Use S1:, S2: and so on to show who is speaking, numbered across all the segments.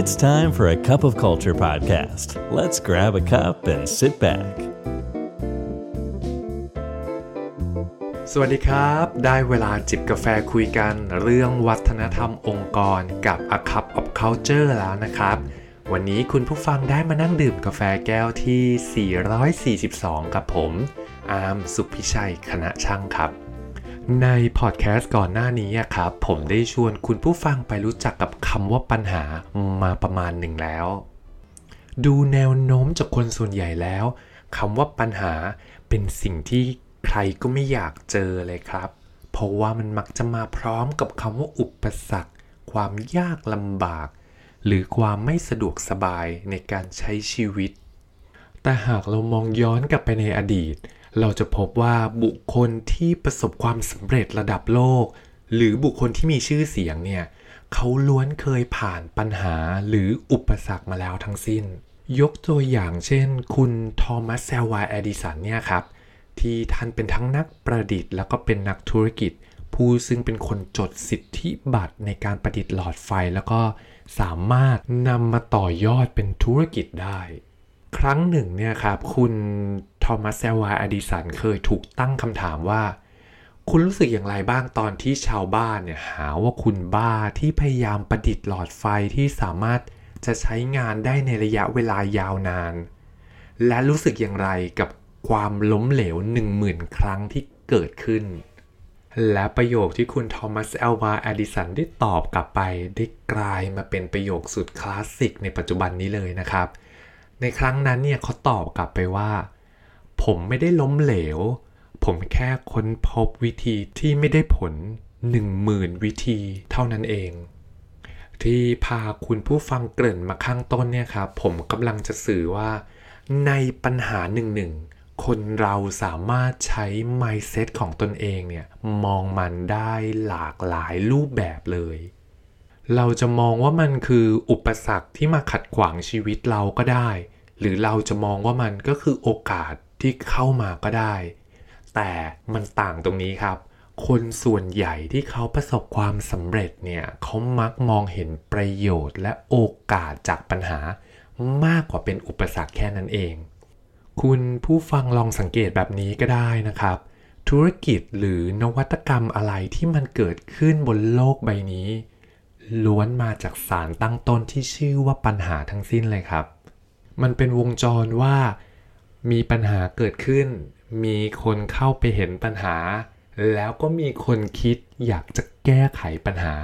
S1: It's time for a cup of culture podcast. Let's grab a cup and sit back.
S2: สวัสดีครับ ได้เวลาจิบกาแฟคุยกันเรื่องวัฒนธรรมองค์กรกับ A Cup of Culture แล้วนะครับ วันนี้คุณผู้ฟังได้มานั่งดื่มกาแฟแก้วที่ 442 กับผม อาร์มสุพิชัยคณะช่างครับ ในพอดแคสต์ก่อนหน้านี้ครับผมได้ชวนคุณผู้ฟังไปรู้จักกับคำว่าปัญหามาประมาณหนึ่งแล้ว ดูแนวโน้มจากคนส่วนใหญ่แล้วคำว่าปัญหาเป็นสิ่งที่ใครก็ไม่อยากเจอเลยครับ เพราะว่ามันมักจะมาพร้อมกับคำว่าอุปสรรค ความยากลำบาก หรือความไม่สะดวกสบายในการใช้ชีวิต แต่หากเรามองย้อนกลับไปในอดีต เราจะพบว่าบุคคลที่ประสบความสำเร็จระดับโลก หรือบุคคลที่มีชื่อเสียงเนี่ยเขาล้วนเคยผ่านปัญหาหรืออุปสรรคมาแล้วทั้งสิ้น ยกตัวอย่างเช่น คุณทอมัสเซลวาแอดิสันเนี่ยครับ ที่ท่านเป็นทั้งนักประดิษฐ์ แล้วก็เป็นนักธุรกิจ ผู้ซึ่งเป็นคนจดสิทธิบัตรในการประดิษฐ์หลอดไฟ แล้วก็สามารถนำมาต่อยอดเป็นธุรกิจได้ ครั้งหนึ่งเนี่ยครับ คุณ ทอมัสเซลวาอดิสันเคยถูกตั้งคำถามว่า คุณรู้สึกอย่างไรบ้างตอนที่ชาวบ้านเนี่ยหาว่าคุณบ้าที่พยายามประดิษฐ์หลอดไฟที่สามารถจะใช้งานได้ในระยะเวลายาวนาน และรู้สึกอย่างไรกับความล้มเหลว 10,000 ครั้งที่เกิดขึ้น และประโยคที่คุณทอมัสเอลวาอดิสันได้ตอบกลับไป ได้กลายมาเป็นประโยคสุดคลาสสิกในปัจจุบันนี้เลยนะครับ ในครั้งนั้นเนี่ยเขาตอบกลับไปว่า ผมไม่ได้ล้มเหลว ผมแค่ค้นพบวิธีที่ไม่ได้ผล10,000วิธีเท่านั้นเอง ที่พาคุณผู้ฟังเกริ่นมาข้างต้นเนี่ยครับผมกำลังจะสื่อว่า ในปัญหาหนึ่งหนึ่งคนเราสามารถใช้ mindset ของตนเองเนี่ย มองมันได้หลากหลายรูปแบบเลย เราจะมองว่ามันคืออุปสรรคที่มาขัดขวางชีวิตเราก็ได้ หรือเราจะมองว่ามันก็คือโอกาส ที่เข้ามาก็ได้ แต่มันต่างตรงนี้ครับ คนส่วนใหญ่ที่เขาประสบความสำเร็จเนี่ยเขามักมองเห็นประโยชน์และโอกาสจากปัญหามากกว่าเป็นอุปสรรคแค่นั้นเอง คุณผู้ฟังลองสังเกตแบบนี้ก็ได้นะครับ ธุรกิจหรือนวัตกรรมอะไรที่มันเกิดขึ้นบนโลกใบนี้ ล้วนมาจากสารตั้งต้นที่ชื่อว่าปัญหาทั้งสิ้นเลยครับ มันเป็นวงจรว่า มีปัญหาเกิดขึ้น มีคนเข้าไปเห็นปัญหา แล้วก็มีคนคิดอยากจะแก้ไขปัญหา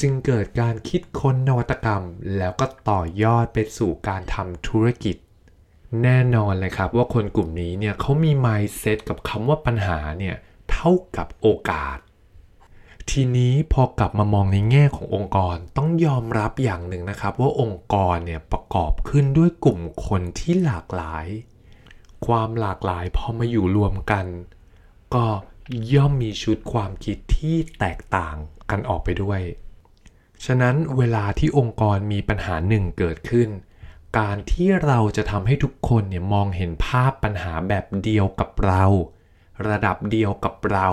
S2: จึงเกิดการคิดค้นนวัตกรรม แล้วก็ต่อยอดไปสู่การทำธุรกิจ แน่นอนเลยครับว่าคนกลุ่มนี้เนี่ยเขามี mindset กับคำว่าปัญหาเนี่ยเท่ากับโอกาส ทีนี้พอกลับมามองในแง่ขององค์กรต้องยอมรับอย่างหนึ่งนะครับ ว่าองค์กรเนี่ยประกอบขึ้นด้วยกลุ่มคนที่หลากหลาย ความหลากหลายพอมาอยู่รวมกัน ก็ย่อมมีชุดความคิดที่แตกต่างกันออกไปด้วย ฉะนั้นเวลาที่องค์กรมีปัญหาหนึ่งเกิดขึ้น การที่เราจะทำให้ทุกคนเนี่ยมองเห็นภาพปัญหาแบบเดียวกับเรา ระดับเดียวกับเรา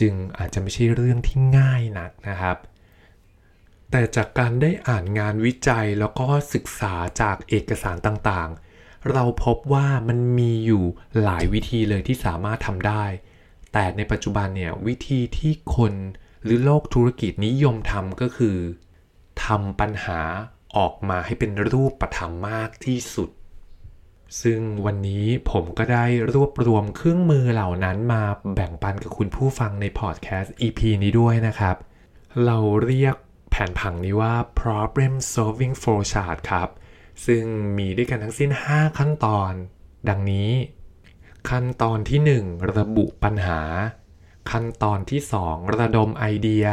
S2: จึงอาจจะไม่ใช่เรื่องที่ง่ายนักนะครับแต่จากการได้อ่านงานวิจัยแล้วก็ศึกษาจากเอกสารต่างๆ เราพบว่ามันมีอยู่หลายวิธีเลยที่สามารถทำได้ แต่ในปัจจุบันเนี่ยวิธีที่คนหรือโลกธุรกิจนิยมทำก็คือทำปัญหาออกมาให้เป็นรูปธรรมมากที่สุด ซึ่งวันนี้ผมก็ได้รวบรวมเครื่องมือเหล่านั้นมาแบ่งปันกับคุณผู้ฟังในพอดแคสต์ EP นี้ด้วยนะครับ เราเรียกแผนผังนี้ว่า problem solving flow chart ครับ ซึ่งมีด้วยกันทั้งสิ้น 5 ขั้นตอน ดังนี้ ขั้นตอนที่ 1 ระบุปัญหา ขั้นตอนที่ 2 ระดมไอเดีย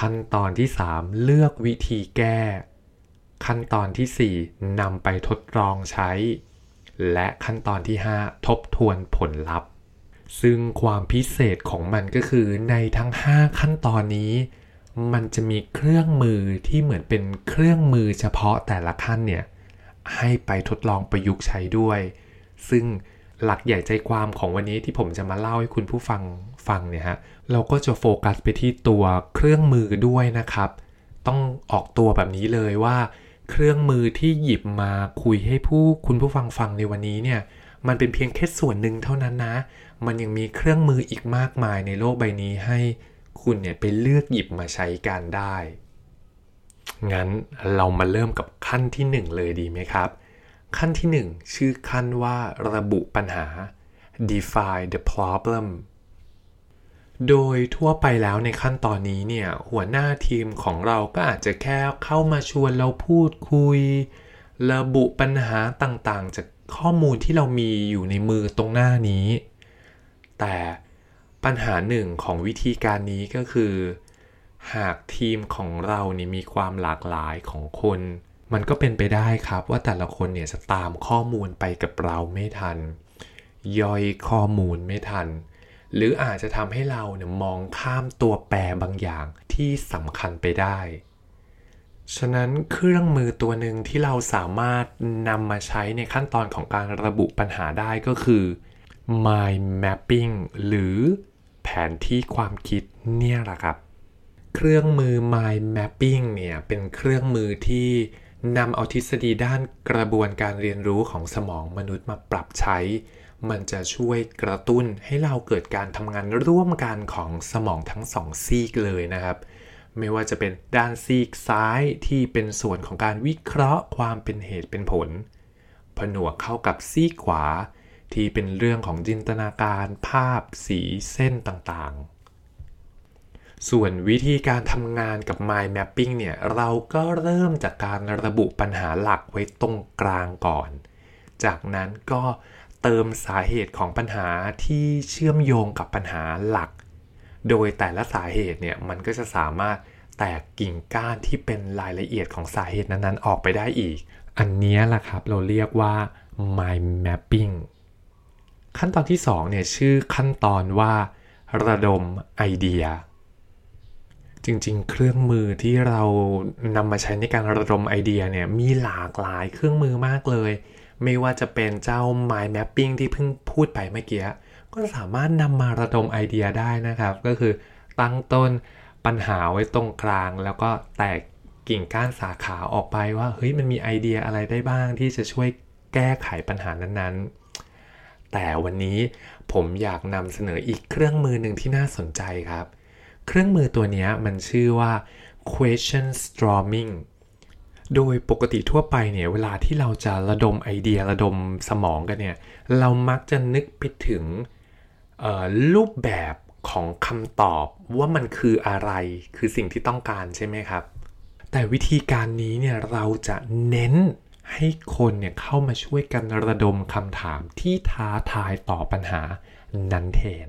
S2: ขั้นตอนที่ 3 เลือกวิธีแก้ ขั้นตอนที่ 4นำไปทดลองใช้ และขั้นตอนที่ 5 ทบทวนผลลัพธ์ ซึ่งความพิเศษของมันก็คือในทั้ง 5 ขั้นตอนนี้ มันจะมีเครื่องมือที่เหมือนเป็นเครื่องมือเฉพาะแต่ละขั้นเนี่ยให้ไปทดลองประยุกต์ใช้ด้วย ซึ่งหลักใหญ่ใจความของวันนี้ที่ผมจะมาเล่าให้คุณผู้ฟังฟังเนี่ยฮะเราก็จะโฟกัสไปที่ตัวเครื่องมือด้วยนะครับ ต้องออกตัวแบบนี้เลยว่า เครื่องมือที่หยิบมาคุยให้ผู้คุณผู้ฟังฟังในวันนี้เนี่ยมันเป็นเพียงแค่ส่วนหนึ่งเท่านั้นนะ มันยังมีเครื่องมืออีกมากมายในโลกใบนี้ให้ คุณเนี่ยไปเลือกหยิบมาใช้การได้ งั้นเรามาเริ่มกับขั้นที่หนึ่งเลยดีไหมครับ ขั้นที่หนึ่งชื่อขั้นว่าระบุปัญหา define the problem โดยทั่วไปแล้วในขั้นตอนนี้เนี่ยหัวหน้าทีมของเราก็อาจจะแค่เข้ามาชวนเราพูดคุย ระบุปัญหาต่างๆ จากข้อมูลที่เรามีอยู่ในมือตรงหน้านี้ แต่ ปัญหาหนึ่งของวิธีการนี้ก็คือ หากทีมของเรานี่มีความหลากหลายของคน มันก็เป็นไปได้ครับว่าแต่ละคนเนี่ยจะตามข้อมูลไปกับเราไม่ทัน ย่อยข้อมูลไม่ทัน หรืออาจจะทำให้เราเนี่ยมองข้ามตัวแปรบางอย่างที่สำคัญไปได้ ฉะนั้นเครื่องมือตัวหนึ่งที่เราสามารถนำมาใช้ในขั้นตอนของการระบุปัญหาได้ก็คือ mind mapping หรือ แผนที่ความคิดเนี่ยแหละครับ เครื่องมือ mind mapping เนี่ยเป็นเครื่องมือที่นำเอาทฤษฎีด้านกระบวนการเรียนรู้ของสมองมนุษย์มาปรับใช้ มันจะช่วยกระตุ้นให้เราเกิดการทำงานร่วมกันของสมองทั้งสองซีกเลยนะครับ ไม่ว่าจะเป็นด้านซีกซ้ายที่เป็นส่วนของการวิเคราะห์ความเป็นเหตุเป็นผล ผนวกเข้ากับซีกขวา ที่เป็นเรื่องของจินตนาการภาพสีเส้นต่างๆ ส่วนวิธีการทำงานกับ mind mapping เนี่ย เราก็เริ่มจากการระบุปัญหาหลักไว้ตรงกลางก่อน จากนั้นก็เติมสาเหตุของปัญหาที่เชื่อมโยงกับปัญหาหลัก โดยแต่ละสาเหตุเนี่ย มันก็จะสามารถแตกกิ่งก้านที่เป็นรายละเอียดของสาเหตุนั้นๆ ออกไปได้อีก อันนี้แหละครับเราเรียกว่า mind mapping ขั้นตอนที่2เนี่ยชื่อขั้นตอนว่าระดมไอเดีย จริงๆ เครื่องมือที่เรานำมาใช้ในการระดมไอเดียเนี่ยมีหลากหลายเครื่องมือมากเลย ไม่ว่าจะเป็นเจ้า mind mapping ที่เพิ่งพูดไปเมื่อกี้ก็สามารถนำมาระดมไอเดียได้นะครับ ก็คือตั้งต้นปัญหาไว้ตรงกลาง แล้วก็แตกกิ่งก้านสาขาออกไปว่าเฮ้ยมันมีไอเดียอะไรได้บ้างที่จะช่วยแก้ไขปัญหานั้นๆ แต่วันนี้ผมอยากนำเสนออีกเครื่องมือหนึ่งที่น่าสนใจครับ เครื่องมือตัวนี้มันชื่อว่า question storming โดยปกติทั่วไปเนี่ยเวลาที่เราจะระดมไอเดียระดมสมองกันเนี่ย เรามักจะนึกไปถึงรูปแบบของคำตอบว่ามันคืออะไรคือสิ่งที่ต้องการใช่ไหมครับ แต่วิธีการนี้เนี่ยเราจะเน้น ให้คนเนี่ยเข้ามาช่วยกันระดมคำถามที่ท้าทายต่อปัญหานั้นแทน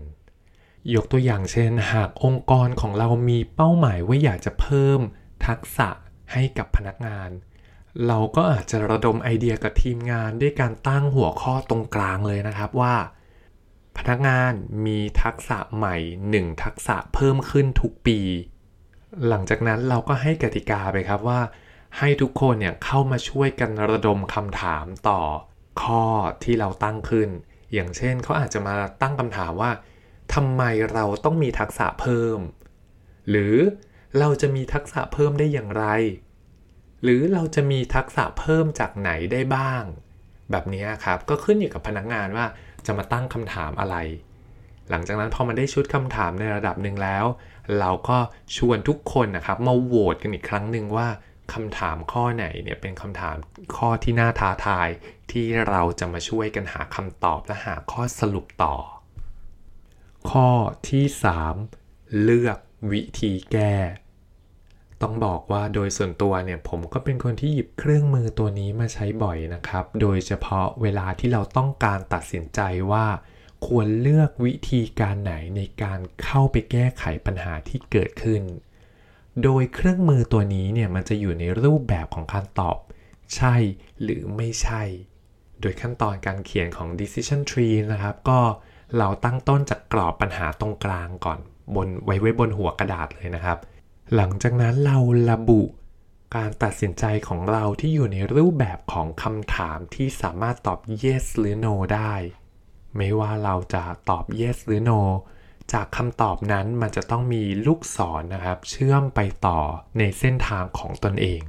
S2: ยกตัวอย่างเช่น หากองค์กรของเรามีเป้าหมายว่าอยากจะเพิ่มทักษะให้กับพนักงาน เราก็อาจจะระดมไอเดียกับทีมงานด้วยการตั้งหัวข้อตรงกลางเลยนะครับว่า พนักงานมีทักษะใหม่ 1 ทักษะเพิ่มขึ้นทุกปี หลังจากนั้นเราก็ให้กติกาไปครับว่า ให้ทุกคนเนี่ยเข้ามาช่วยกันระดมคำถามต่อข้อที่เราตั้งขึ้น อย่างเช่นเขาอาจจะมาตั้งคำถามว่าทำไมเราต้องมีทักษะเพิ่ม หรือเราจะมีทักษะเพิ่มได้อย่างไร หรือเราจะมีทักษะเพิ่มจากไหนได้บ้าง แบบนี้ครับก็ขึ้นอยู่กับพนักงานว่าจะมาตั้งคำถามอะไร หลังจากนั้นพอมันได้ชุดคำถามในระดับหนึ่งแล้ว เราก็ชวนทุกคนนะครับมาโหวตกันอีกครั้งหนึ่งว่า คำถามข้อไหนเนี่ยเป็นคำถามข้อที่น่าท้าทายที่เราจะมาช่วยกันหาคำตอบและหาข้อสรุปต่อ ข้อที่ 3 เลือกวิธีแก้ ต้องบอกว่าโดยส่วนตัวเนี่ยผมก็เป็นคนที่หยิบเครื่องมือตัวนี้มาใช้บ่อยนะครับ โดยเฉพาะเวลาที่เราต้องการตัดสินใจว่า ควรเลือกวิธีการไหนในการเข้าไปแก้ไขปัญหาที่เกิดขึ้น โดยเครื่องมือตัวนี้เนี่ยมันจะอยู่ในรูปแบบของการตอบ ใช่หรือไม่ใช่ โดยขั้นตอนการเขียนของ decision tree นะครับ ก็เราตั้งต้นจากกรอบปัญหาตรงกลางก่อนบนไว้ไว้บนหัวกระดาษเลยนะครับ หลังจากนั้นเราระบุการตัดสินใจของเราที่อยู่ในรูปแบบของคำถามที่สามารถตอบ yes หรือ no ได้ ไม่ว่าเราจะตอบ yes หรือ no จากคำตอบนั้นมันจะต้องมีลูกศรนนะครับ เชื่อมไปต่อในเส้นทางของตนเอง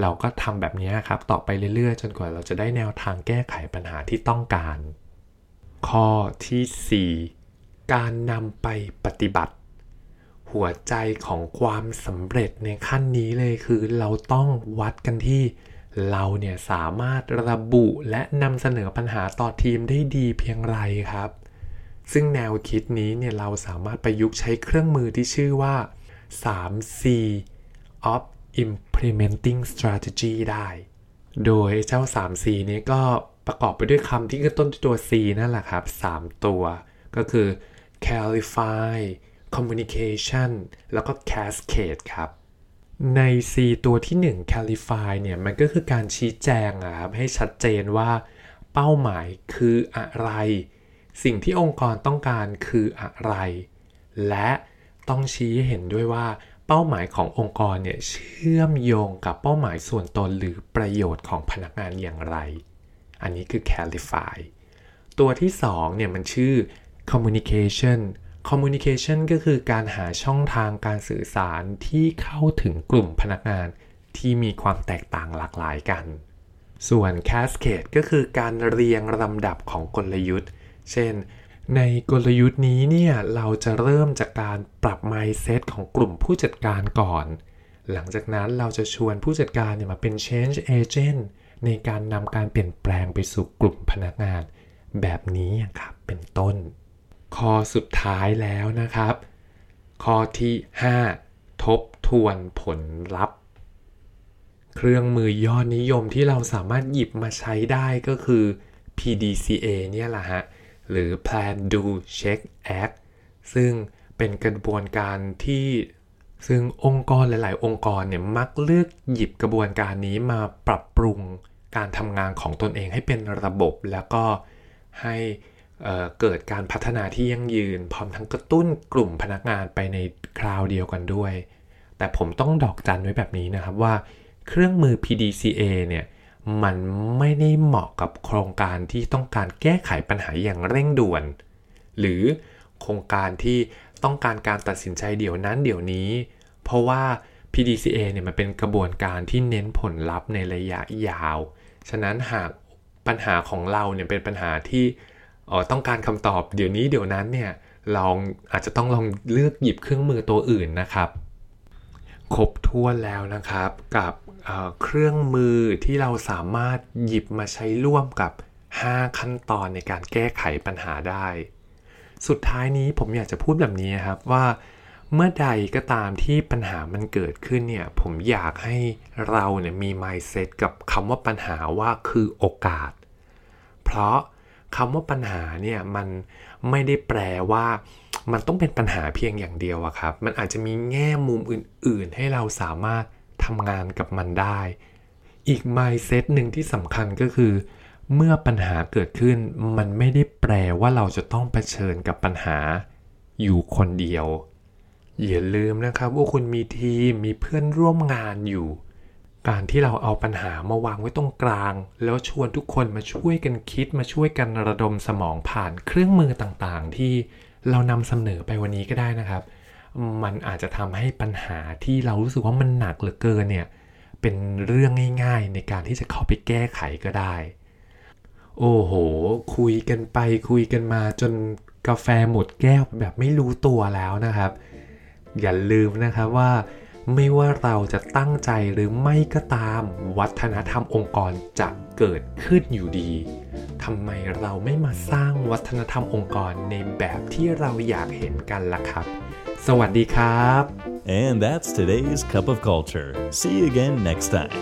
S2: เราก็ทำแบบนี้ครับต่อไปเรื่อยๆ จนกว่าเราจะได้แนวทางแก้ไขปัญหาที่ต้องการ ข้อที่ 4 การนำไปปฏิบัติ หัวใจของความสำเร็จในขั้นนี้เลยคือเราต้องวัดกันที่เราเนี่ยสามารถระบุและนำเสนอปัญหาต่อทีมได้ดีเพียงไรครับ ซึ่งแนวคิดนี้เนี่ยเราสามารถประยุกต์ใช้เครื่องมือที่ชื่อว่า 3C of implementing strategy ได้ โดยเจ้า 3C นี้ก็ประกอบไปด้วยคำที่ขึ้นต้นด้วยตัว C นั่นแหละครับ 3 ตัว ก็คือ clarify communication แล้วก็ cascade ครับ ใน C ตัวที่ 1 clarify เนี่ย มันก็คือการชี้แจงครับ ให้ชัดเจนว่าเป้าหมายคืออะไร สิ่งที่องค์กรต้องการคืออะไร และต้องชี้เห็นด้วยว่าเป้าหมายขององค์กรเนี่ยเชื่อมโยงกับเป้าหมายส่วนตนหรือประโยชน์ของพนักงานอย่างไร อันนี้คือ clarify ตัวที่2เนี่ยมันชื่อ communication communication ก็คือการหาช่องทางการสื่อสารที่เข้าถึงกลุ่มพนักงานที่มีความแตกต่างหลากหลายกัน ส่วน cascade ก็คือการเรียงลำดับของกลยุทธ์ เช่น ในกลยุทธ์นี้เนี่ย เราจะเริ่มจากการปรับ mindset ของกลุ่มผู้จัดการก่อน หลังจากนั้นเราจะชวนผู้จัดการเนี่ยมาเป็น change agent ในการนำการเปลี่ยนแปลงไปสู่กลุ่มพนักงาน แบบนี้ครับ เป็นต้น ข้อสุดท้ายแล้วนะครับ ข้อที่ 5 ทบทวนผลลัพธ์ เครื่องมือยอดนิยมที่เราสามารถหยิบมาใช้ได้ก็คือ PDCA เนี่ยแหละฮะ หรือ Plan Do Check Act ซึ่งเป็นกระบวนการที่ซึ่งองค์กรหลาย ๆ องค์กรเนี่ยมักเลือกหยิบกระบวนการนี้มาปรับปรุงการทำงานของตนเองให้เป็นระบบแล้วก็ให้เเกิดการพัฒนาที่ยั่งยืน พร้อมทั้งกระตุ้นกลุ่มพนักงานไปในคราวเดียวกันด้วย แต่ผมต้องดอกจันไว้แบบนี้นะครับว่า เครื่องมือ PDCA เนี่ย มันไม่ได้เหมาะกับโครงการที่ต้องการแก้ไขปัญหาอย่างเร่งด่วน หรือโครงการที่ต้องการการตัดสินใจเดี๋ยวนั้นเดี๋ยวนี้ เพราะว่า PDCA เนี่ยมันเป็นกระบวนการที่เน้นผลลัพธ์ในระยะยาว ฉะนั้นหากปัญหาของเราเนี่ยเป็นปัญหาที่ต้องการคำตอบเดี๋ยวนี้เดี๋ยวนั้นเนี่ยลองอาจจะต้องลองเลือกหยิบเครื่องมือตัวอื่นนะครับ ครบถ้วนแล้วนะครับกับ เครื่องมือที่เราสามารถหยิบมาใช้ร่วมกับ 5 ขั้นตอนในการแก้ไขปัญหาได้ สุดท้ายนี้ผมอยากจะพูดแบบนี้ครับว่าเมื่อใดก็ตามที่ปัญหามันเกิดขึ้นเนี่ย ผมอยากให้เราเนี่ยมี mindset กับคำว่าปัญหาว่าคือโอกาส เพราะคำว่าปัญหาเนี่ยมันไม่ได้แปลว่ามันต้องเป็นปัญหาเพียงอย่างเดียวอะครับ มันอาจจะมีแง่มุมอื่น ๆ ให้เราสามารถ ทำงานกับมันได้ อีก mindset หนึ่งที่สำคัญก็คือ เมื่อปัญหาเกิดขึ้น มันไม่ได้แปลว่าเราจะต้องเผชิญกับปัญหา อยู่คนเดียว อย่าลืมนะครับว่าคุณมีทีมมีเพื่อนร่วมงานอยู่ การที่เราเอาปัญหามาวางไว้ตรงกลาง แล้วชวนทุกคนมาช่วยกันคิดมาช่วยกันระดมสมองผ่านเครื่องมือต่างๆ ที่เรานำเสนอไปวันนี้ก็ได้นะครับ มันอาจจะทำให้ปัญหาที่เรารู้สึกว่ามันหนักเหลือเกินเนี่ยเป็นเรื่องง่าย ๆ ในการที่จะเข้าไปแก้ไขก็ได้ โอ้โห คุยกันไปคุยกันมาจนกาแฟหมดแก้วแบบไม่รู้ตัวแล้วนะครับ อย่าลืมนะครับว่า ไม่ว่าเราจะตั้งใจหรือไม่ก็ตาม วัฒนธรรมองค์กรจะเกิดขึ้นอยู่ดีทำไมเราไม่มาสร้างวัฒนธรรมองค์กรในแบบที่เราอยากเห็นกันล่ะครับ สวัสดีครับ
S1: And that's today's Cup of Culture. See you again next time.